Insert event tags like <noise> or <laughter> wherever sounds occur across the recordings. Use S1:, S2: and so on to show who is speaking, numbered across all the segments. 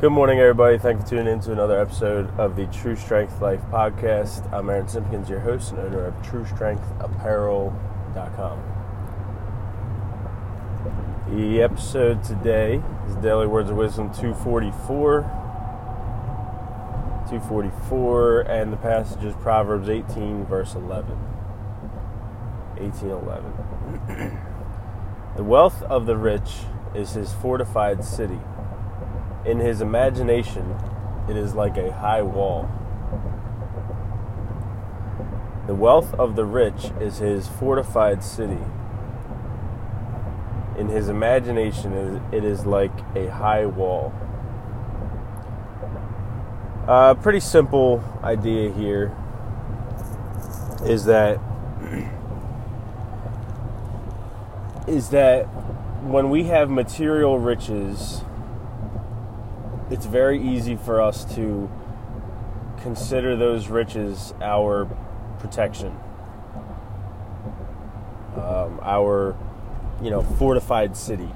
S1: Good morning, everybody. Thank you for tuning in to another episode of the True Strength Life podcast. I'm Aaron Simpkins, your host and owner of TrueStrengthApparel.com. The episode today is Daily Words of Wisdom 244. 244, and the passage is Proverbs 18, verse 11. 18, 11. <clears throat> the wealth of the rich is his fortified city in his imagination, it is like a high wall. The wealth of the rich is his fortified city. In his imagination, it is like a high wall. A uh, pretty simple idea here is that <clears throat> is that when we have material riches it's very easy for us to consider those riches our protection, um, our you know fortified city,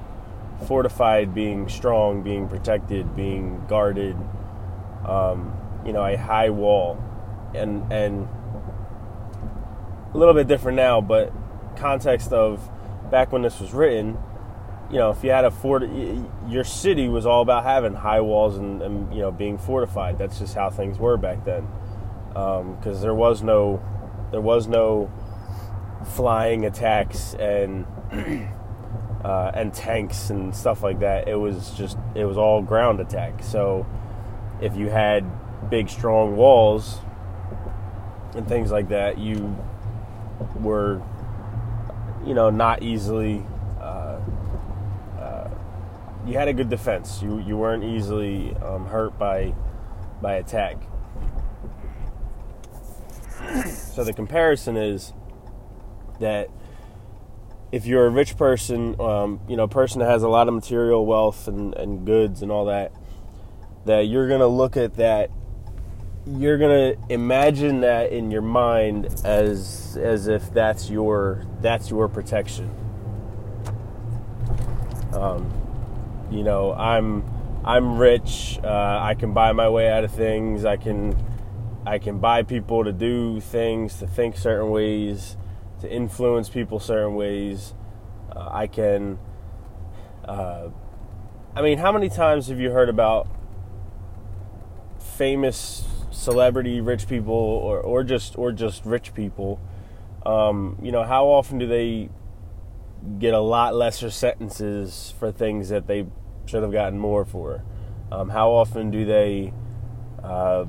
S1: fortified being strong, being protected, being guarded, um, you know a high wall, and and a little bit different now, but context of back when this was written you know, if you had a fort, your city was all about having high walls and, and you know being fortified. That's just how things were back then, because um, there was no, there was no flying attacks and <clears throat> uh, and tanks and stuff like that. It was just it was all ground attack. So if you had big strong walls and things like that, you were you know not easily you had a good defense. You you weren't easily um, hurt by by attack. So the comparison is that if you're a rich person, um, you know, a person that has a lot of material wealth and, and goods and all that, that you're gonna look at that, you're gonna imagine that in your mind as as if that's your that's your protection. Um, you know, I'm I'm rich. Uh, I can buy my way out of things. I can I can buy people to do things, to think certain ways, to influence people certain ways. Uh, I can. Uh, I mean, how many times have you heard about famous celebrity rich people, or or just or just rich people? Um, you know, how often do they get a lot lesser sentences for things that they should have gotten more for? Um, how often do they, uh,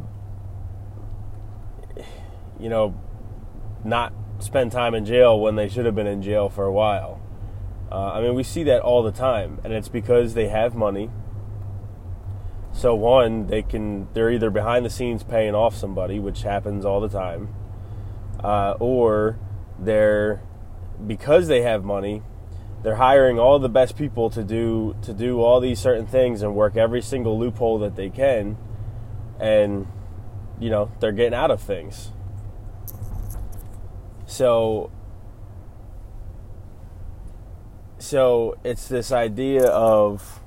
S1: you know, not spend time in jail when they should have been in jail for a while? Uh, I mean, we see that all the time, and it's because they have money. So one, they can they're either behind the scenes paying off somebody, which happens all the time, uh, or they're because they have money, they're hiring all the best people to do to do all these certain things and work every single loophole that they can. And you know they're getting out of things. So so it's this idea of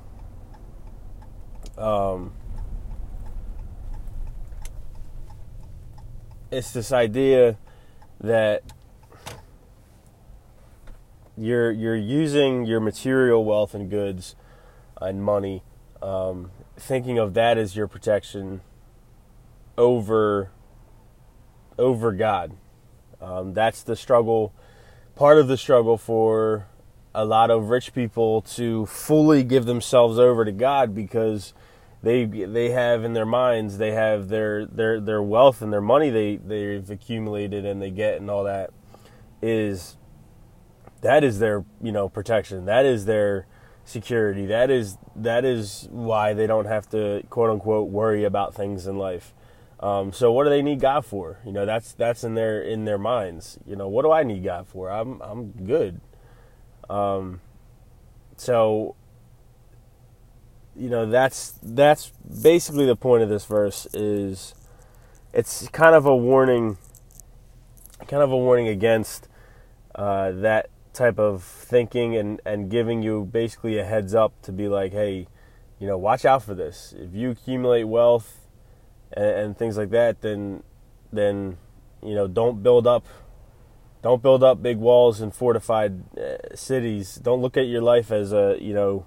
S1: um, it's this idea that you're you're using your material wealth and goods and money, um, thinking of that as your protection over over God. Um, that's the struggle. Part of the struggle for a lot of rich people to fully give themselves over to God because they they have in their minds they have their their their wealth and their money they they've accumulated and they get and all that is that is their you know protection. That is their security. That is that is why they don't have to quote unquote worry about things in life. Um, so what do they need god for? You know that's that's in their in their minds. You know what do i need god for? I'm i'm good. Um, so you know that's that's basically the point of this verse is it's kind of a warning kind of a warning against uh, that type of thinking and, and giving you basically a heads up to be like, hey, you know, watch out for this. If you accumulate wealth and, and things like that, then then you know, don't build up don't build up big walls and fortified uh, cities. Don't look at your life as a, you know,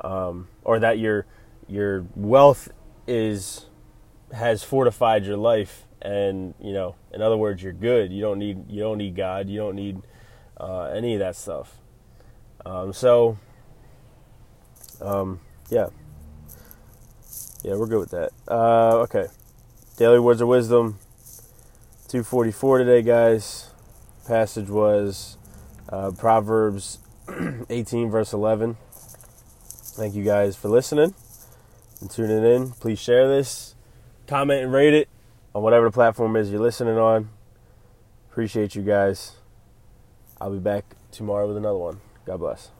S1: um, or that your your wealth is has fortified your life and you know in other words you're good you don't need you don't need god you don't need uh, any of that stuff. Um, so um, yeah. Yeah we're good with that. Uh, okay. Daily words of wisdom. 244 today guys. Passage was uh, proverbs <clears throat> 18 verse 11 thank you guys for listening and tuning in. Please share this comment and rate it on whatever the platform is you're listening on. Appreciate you guys. I'll be back tomorrow with another one. God bless.